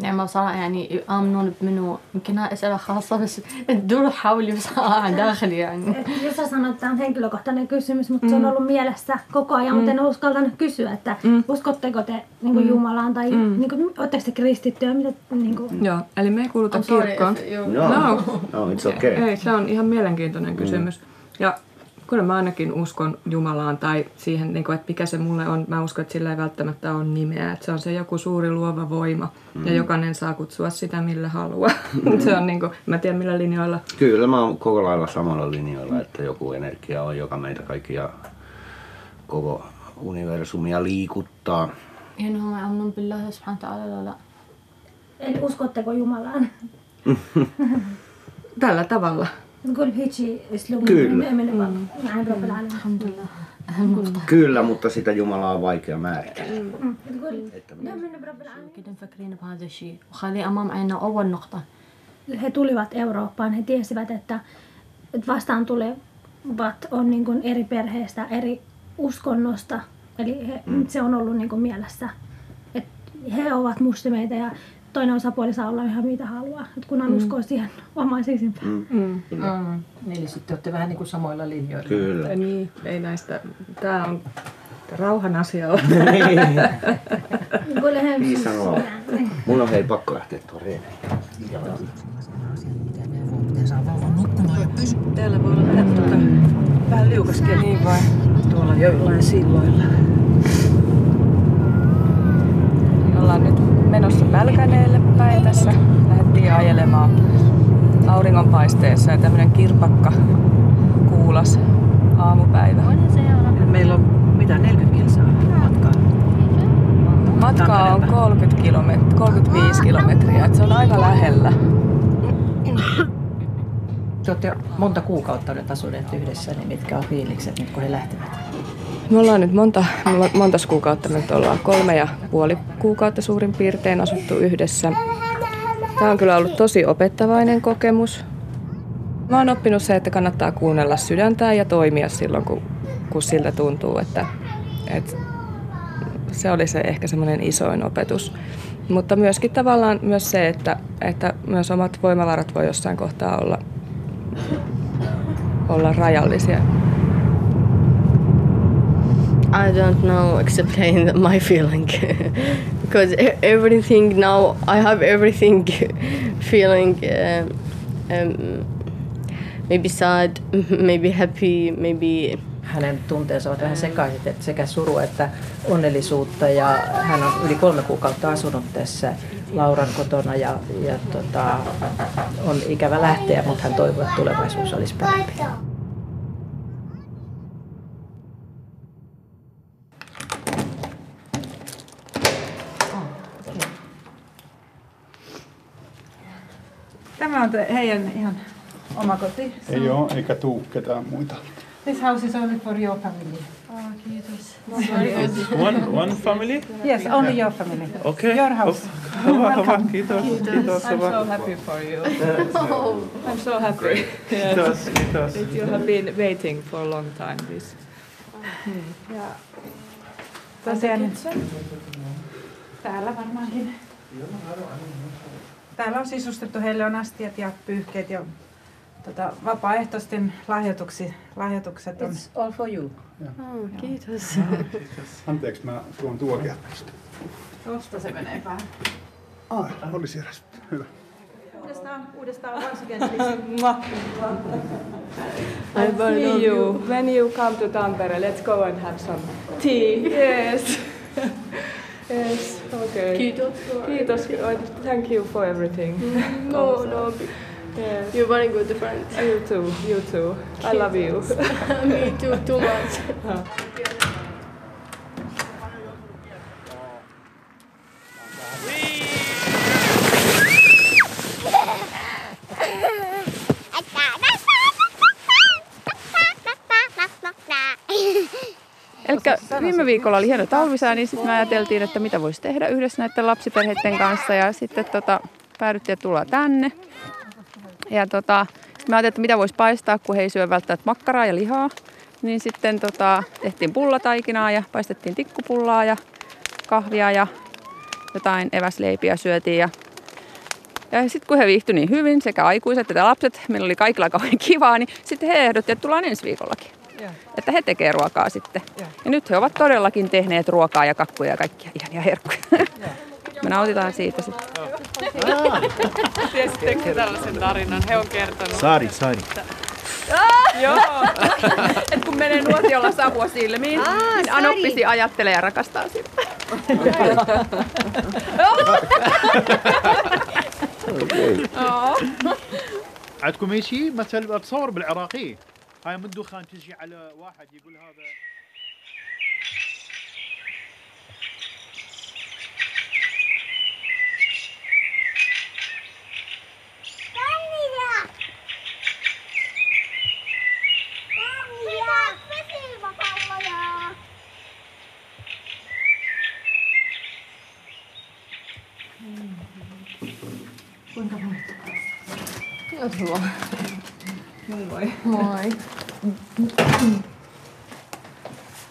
يعني ما بصراحة يعني يآمنون منه يمكن هاي أسئلة خاصة بس تدور حولي بس عن داخلي يعني Jos sä sanot, että tämä on henkilökohtainen kysymys, mutta se on ollut mielessä koko ajan, mutta en ole uskaltanut kysyä, että uskotteko te niin kuin Jumalaan tai niin kuin, oletteko te kristittyä, mitä niin kuin, Joo, eli me ei kuuluta I'm sorry kirkkoon. if you- No, no, it's okay. Ei, se on ihan mielenkiintoinen kysymys. Ja Kyllä mä ainakin uskon Jumalaan tai siihen, niin kuin, että mikä se mulle on. Mä uskon, että sillä ei välttämättä ole nimeä. Että se on se joku suuri luova voima mm. ja jokainen saa kutsua sitä millä haluaa. Mm. se on niin kuin, mä tiedän millä linjoilla. Kyllä mä oon koko lailla samalla linjoilla, että joku energia on, joka meitä kaikkia koko universumia liikuttaa. En huomaa amnun Eli uskotteko Jumalaan? Tällä tavalla. نقول هيجي اسلوب Kyllä. نؤمن مع رب العالمين الحمد لله Kyllä, mutta sitä Jumalaa on vaikea määritellä. تقول نؤمن برب العالمين كده مفكرين بهذا الشيء وخليه أمام عيننا أول نقطة he tulivat Eurooppaan, he tiesivät, että, että vastaan tulevat on niin kuin eri perheestä, eri uskonnosta. Eli he, se on ollut niin kuin mielessä, että he ovat muslimeita ja toinen osapuoli saa olla ihan mitä haluaa, että kunhan mm. uskoo siihen omaan sisimpään. Mm. Mm. Eli sitten olette vähän niin kuin samoilla linjoilla. Kyllä. Ja niin, ei näistä. Tää on rauhan asia on. Niin sanoo. Mun on hei pakko lähteä tuon reeneen. Täällä voi olla vähän, tuota, vähän liukaskin. Niin vai? Tuolla joillain silloilla. Ollaan nyt menossa Pälkäneelle päin tässä. Lähdettiin ajelemaan auringonpaisteessa ja tämmönen kirpakka kuulas aamupäivä. Meillä on mitä 40 kilsaa matkaa. Matkaa on 30 kilomet- 35 kilometriä, että se on aika lähellä. Te olette monta kuukautta nyt asuneet yhdessä, niin mitkä on fiilikset nyt kun he lähtevät? Me ollaan nyt monta, monta kuukautta, me nyt ollaan kolme ja puoli kuukautta suurin piirtein asuttu yhdessä. Tämä on kyllä ollut tosi opettavainen kokemus. Mä oon oppinut se, että kannattaa kuunnella sydäntään ja toimia silloin, kun, kun siltä tuntuu, että, että se oli se ehkä semmoinen isoin opetus. Mutta myöskin tavallaan myös se, että, että myös omat voimavarat voi jossain kohtaa olla, olla rajallisia. I don't know explain my feeling because e- everything now I have everything feeling um, um, maybe sad, maybe happy, maybe Hänen tunteensa ovat vähän sekaiset, että sekä suru että onnellisuutta ja hän on yli kolme kuukautta asunut tässä Lauran kotona ja, ja tota, on ikävä lähteä, mutta hän toivoo, että tulevaisuus olisi parempi. On te- heidän ihan oma koti. Ei ole, eikä tuu ketään muita. This house is only for your family. One, one family? Yes, only your family. Okay. Your house. Hyvä, hyvä. Kiitos. Kiitos. I'm Hyvä. so happy for you. I'm so happy. Yes. Kiitos. Kiitos. That you have been waiting for a long time. This. Tosiaan, täällä varmaankin. Täällä on sisustettu, heille on astiat ja pyyhkeet ja tota, vapaaehtoisten lahjoituksi, lahjoitukset on. It's all for you. oh, kiitos. Anteeksi, mä tuon tuokiapeista. Tuosta se menee vähän. Ai, oli siellä sitten. Hyvä. Uudestaan, uudestaan once again, I see you. When you come to Tampere, let's go and have some tea. Yes. yes. Okay. Kiitos. Kiitos. Thank you for everything. Mm, no, no, Yes. you're very good friend. You too. You too. I love you. Me too, too much. Eli viikolla oli hieno talvisää, niin sitten me ajateltiin, että mitä voisi tehdä yhdessä näiden lapsiperheiden kanssa. Ja sitten tota, päädyttiin, että tullaan tänne. Ja tota, sitten me ajateltiin, että mitä voisi paistaa, kun he ei syö välttämättä makkaraa ja lihaa. Niin sitten tota, tehtiin pullataikinaa ja paistettiin tikkupullaa ja kahvia ja jotain eväsleipiä syötiin. Ja, ja sitten kun he viihtyi niin hyvin, sekä aikuiset että lapset, meillä oli kaikilla kauhean kivaa, niin sitten he ehdottivat, että tullaan ensi viikollakin Ja. Että he tekevät ruokaa sitten. Ja. ja nyt he ovat todellakin tehneet ruokaa ja kakkuja ja kaikkia ihania herkkuja. Me nautitaan siitä sitten. Tiesittekö tällaisen tarinan? He on kertonut. Saari, Saari. Joo. Et kun menee nuotiolla savua silmiin, Aa, niin Sari. Anoppisi ajattelee ja rakastaa sitä. عندكم اي شيء مثل بتصور بالعراقي هاي من دخان تجي على واحد يقول هذا? Hyvä. Moi moi. Moi.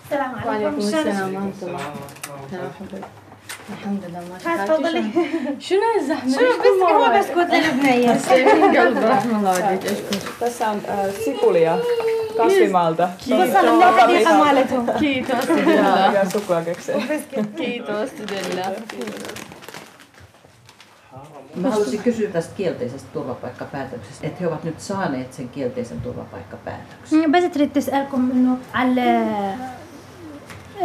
السلام وعليكم السلام ورحمة الله. هلا حبيبي. الحمد لله ما هاي تفضلي. شنو الزحمة؟ شنو بس هو بسكوت للبنية تسلمين قلب رحمة الله عليك اشكر. Tässä on äh, sipulia kasvimaalta. وصل من الحديقة مالتهم Kiitos Della. Ja suklaakekseen. Kiitos Della. Mä haluaisin kysyä tästä kielteisestä turvapaikkapäätöksestä, että he ovat nyt saaneet sen kielteisen turvapaikkapäätöksen. بس تريد تسألكم إنه على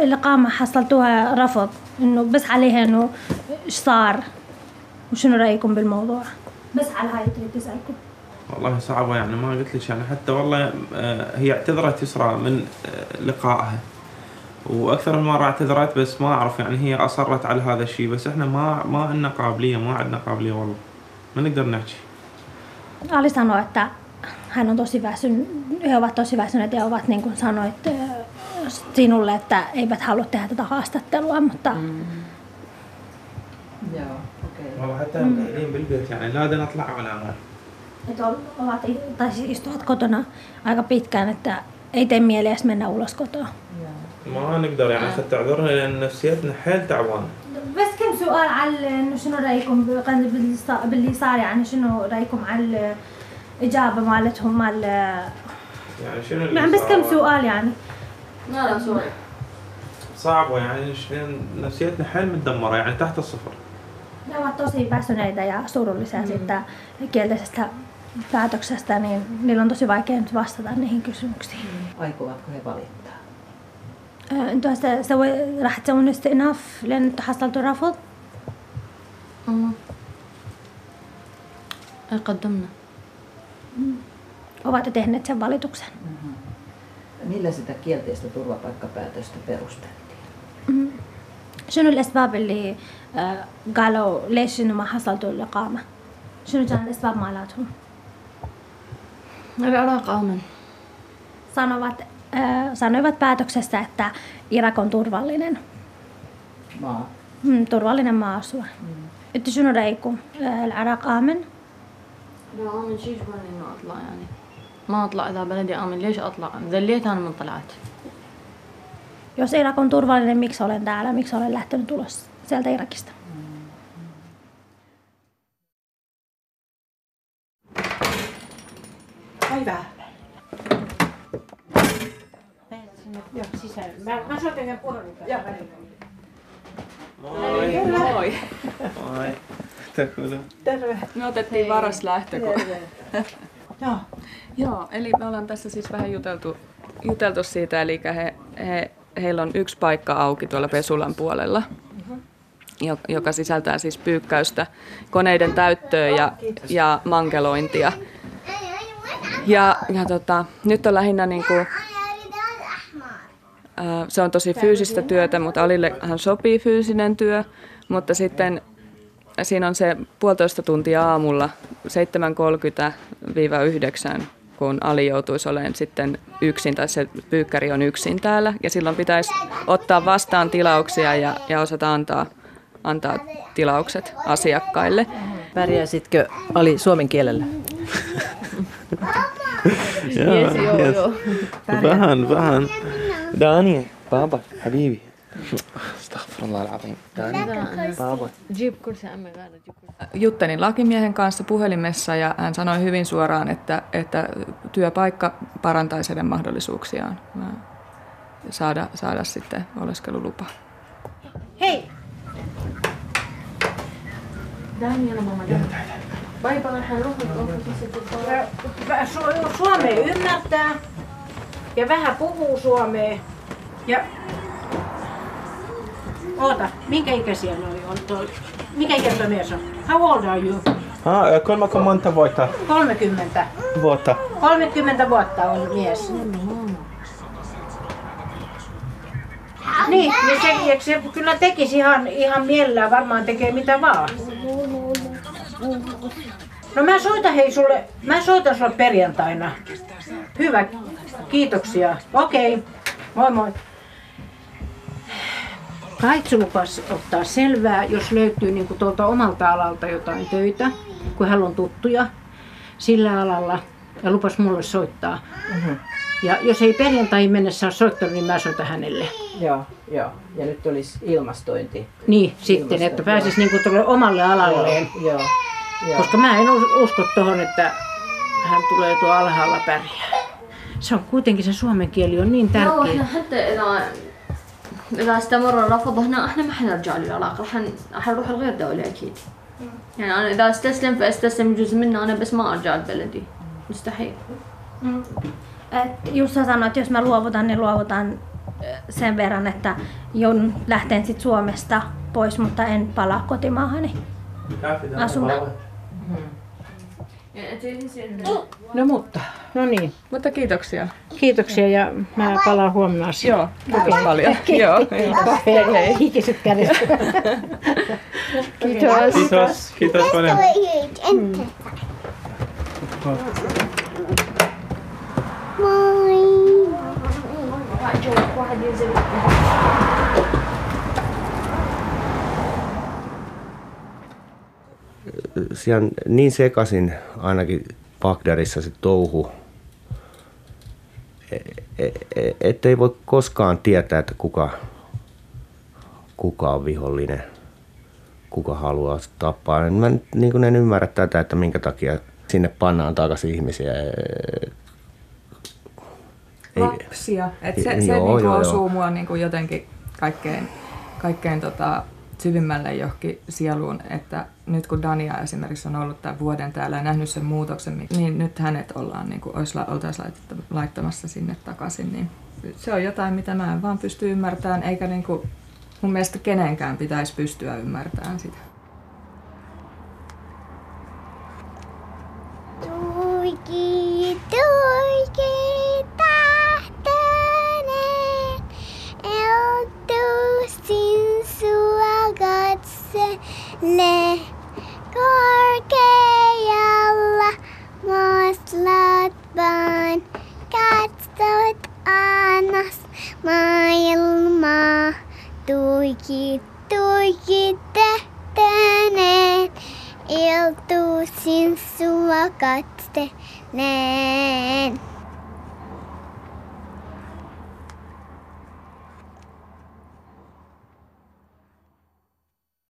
الإقامة حصلتوها رفض إنه بس عليها إنه إيش صار؟ وشنو رأيكم بالموضوع؟ بس على هاي تريد تسألكم؟ والله صعبة يعني ما قلت لك يعني حتى والله آه، هي اعتذرت يسرى من آه، لقائها. وأكثر من مرة اعتذرت بس ما اعرف يعني هي اصرت على هذا الشيء بس إحنا ما ما عندنا قابلية ما عندنا قابلية والله ما نقدر نحكي Ali sanoi, että hän on tosi väsynyt, he ovat tosi väsyneet ja ovat niin kuin sanoit äh, sinulle, että eivät halua tehdä tätä haastattelua, mutta mm. Joo, okei. والله حتى هم قاعدين بالبيت يعني لا بدنا نطلع ولا غير että ovat, tai siis istuvat kotona aika pitkään, että ei tee mieli edes mennä ulos kotoa. ما نقدر يعني حتى اعذرنا لأن نفسيتنا حيل تعبانة بس كم سؤال على إنه شنو رأيكم بال- باللي صار- يعني شنو رأيكم على الاجابه مالتهم مال يعني شنو اللي يعني بس كم؟ سؤال يعني لا لا سوري. صعبة يعني ش- نفسيتنا حيل متدمرة يعني تحت الصفر Ne ovat tosi väsyneitä ja surullisia mm. siitä kielteisestä päätöksestä, niin niillä on tosi vaikea nyt vastata niihin kysymyksiin. Aikovatko he valittaa? آه، أنتوا هسه سوي راح تسوون استئناف لأن أنتوا حصلتوا رفض؟ أمم. أي قدمنا. Ovat tehneet sen valituksen. Millä sitä kielteistä turvapaikkapäätöstä perusteltiin? مم. شنو الأسباب اللي آه، قالوا ليش إنه ما حصلتوا الإقامة؟ شنو كان الأسباب مالتهم؟ العراق آمن. sanovat, sanoivat päätöksessä, että Irak on turvallinen, Maa. mm, turvallinen maa asua. انتوا شنو رايكم؟ آه، العراق امن؟ لا آمن شي يجبرني إنه أطلع يعني. ما أطلع إذا بلدي آمن ليش أطلع؟ ذليت أنا من طلعت. Jos Irak on turvallinen, miksi olen täällä? Miksi olen lähtenyt ulos sieltä Irakista? Päivää. Joo, sisään. Mä, mä soitan puhelun Joo. Moi. Moi. Moi. Terve. Terve. Me otettiin varas lähtö. kun- Joo. Joo, eli me ollaan tässä siis vähän juteltu, juteltu siitä, eli he, he, heillä on yksi paikka auki tuolla Pesulan puolella, jo- joka sisältää siis pyykkäystä, koneiden täyttöä ja, ja mankelointia. Ja, ja tota, nyt on lähinnä niin kuin, se on tosi fyysistä työtä, mutta Alillehan sopii fyysinen työ, mutta sitten siinä on se puolitoista tuntia aamulla 7.30-9 kun Ali joutuisi olemaan sitten yksin tai se pyykkäri on yksin täällä. Ja silloin pitäisi ottaa vastaan tilauksia ja, ja osata antaa, antaa tilaukset asiakkaille. Pärjäisitkö Ali suomen kielellä? Yes, joo, joo. vähän vähän داني بابا حبيبي استغفر الله العظيم داني بابا جيب كرسي عمي غير جيب كرسي Juttelin lakimiehen kanssa puhelimessa ja hän sanoi hyvin suoraan, että, että työpaikka parantaisi heidän mahdollisuuksiaan saada, saada sitten oleskelulupa. Hei! دعني يلا ماما دعني باي باي حنروح Su- Suomea ymmärtää ja vähän puhuu suomea. Ja Oota, minkä ikäisiä noi on? Toi? Mikä ikä tuo mies on? How old are you? Ah, äh, kolmako monta vuotta? 30. Vuotta. 30 vuotta on mies. Niin, niin se, se kyllä tekisi ihan, ihan mielellään, varmaan tekee mitä vaan. No mä soitan hei sulle, mä soitan sulle perjantaina. Hyvä, kiitoksia. Okei, moi moi. Kaitsu lupas ottaa selvää, jos löytyy niin kuin tuolta omalta alalta jotain töitä, kun hän on tuttuja sillä alalla ja lupas mulle soittaa. Mhm. Ja jos ei perjantaihin mennessä ole soittanut, niin mä soitan hänelle. Joo, joo. Ja nyt olisi ilmastointi. Niin, sitten, että pääsisi niin tuolle omalle alalleen. Joo, joo. Koska mä en us- usko tuohon, että hän tulee tuo alhaalla pärjää Se on kuitenkin se suomen kieli on niin لا tärkeä. احنا حتى اذا اذا استمر الرفض هنا احنا ما حنرجع للعراق راح ن- راح نروح لغير دولة اكيد يعني انا اذا استسلم فاستسلم جزء منه انا بس ما ارجع لبلدي مستحيل Et Jussa sanoi, että jos mä luovutan, niin luovutan ö, sen verran, että joudun lähteen sit Suomesta pois, mutta en palaa kotimaahani. Asumaan. No mutta, no niin. Mutta kiitoksia. Kiitoksia ja mä palaan huomenna asiaan. Joo, kiitos paljon. Joo, kiitos. Hikiset kädet. Kiitos. Kiitos. Kiitos paljon. Moi. Moi. Siellä on niin sekaisin ainakin Bagdadissa se touhu, e- e- ettei voi koskaan tietää, että kuka, kuka on vihollinen, kuka haluaa tappaa. Mä nyt niin kuin en ymmärrä tätä, että minkä takia sinne pannaan takaisin ihmisiä. Ei- Lapsia. Et se se Joo, niinku joo, osuu joo. mua niinku jotenkin kaikkein, kaikkein tota, syvimmälle johonkin sieluun, että nyt kun Dania esimerkiksi on ollut tämän vuoden täällä ja nähnyt sen muutoksen, niin nyt hänet ollaan, niin kuin, oltaisiin laittamassa sinne takaisin, niin se on jotain, mitä mä en vaan pysty ymmärtämään, eikä niin kuin, mun mielestä kenenkään pitäisi pystyä ymmärtämään sitä. Tuiki, tuiki, tähtäinen, eltusin sua katsele. Korkealla maaslat vaan katsot anas maailmaa. Tuiki, tuiki, tähtäinen, iltuisin sua katselen.